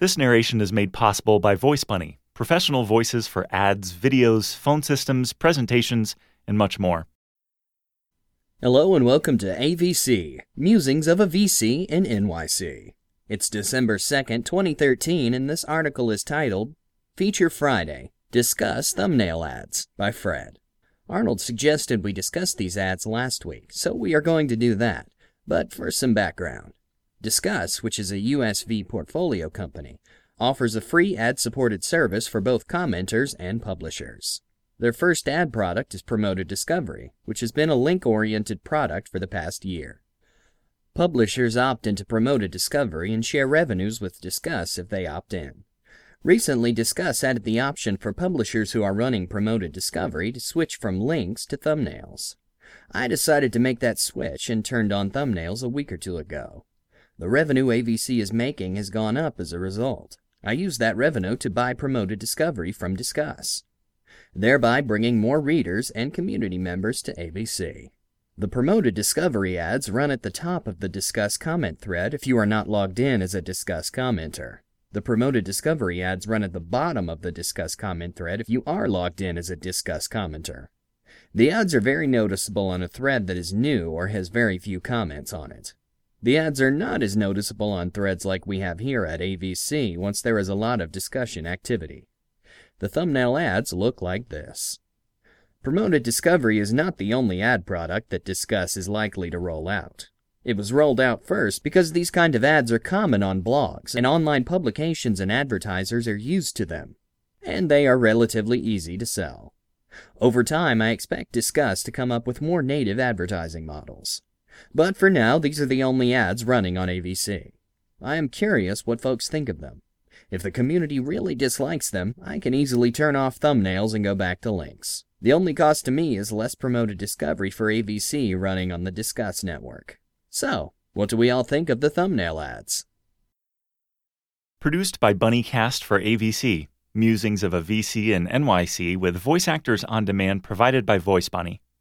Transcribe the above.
This narration is made possible by Voice Bunny, professional voices for ads, videos, phone systems, presentations, and much more. Hello and welcome to AVC, Musings of a VC in NYC. It's December 2nd, 2013, and this article is titled Feature Friday Disqus Thumbnail Ads by Fred. Arnold suggested we discuss these ads last week, so we are going to do that. But for some background, Disqus, which is a USV portfolio company, offers a free ad supported service for both commenters and publishers. Their first ad product is Promoted Discovery, which has been a link oriented product for the past year. Publishers opt into Promoted Discovery and share revenues with Disqus if they opt in. Recently, Disqus added the option for publishers who are running Promoted Discovery to switch from links to thumbnails. I decided to make that switch and turned on thumbnails a week or two ago. The revenue AVC is making has gone up as a result. I use that revenue to buy Promoted Discovery from Disqus, thereby bringing more readers and community members to AVC. The Promoted Discovery ads run at the top of the Disqus comment thread if you are not logged in as a Disqus commenter. The promoted discovery ads run at the bottom of the Disqus comment thread if you are logged in as a Disqus commenter. The ads are very noticeable on a thread that is new or has very few comments on it. The ads are not as noticeable on threads like we have here at AVC once there is a lot of discussion activity. The thumbnail ads look like this. Promoted Discovery is not the only ad product that Disqus is likely to roll out. It was rolled out first because these kind of ads are common on blogs, and online publications and advertisers are used to them, and they are relatively easy to sell. Over time, I expect Disqus to come up with more native advertising models. But for now, these are the only ads running on AVC. I am curious what folks think of them. If the community really dislikes them, I can easily turn off thumbnails and go back to links. The only cost to me is less promoted discovery for AVC running on the Disqus network. So, what do we all think of the thumbnail ads? Produced by Bunnycast for AVC, Musings of a VC in NYC with voice actors on demand provided by Voice Bunny.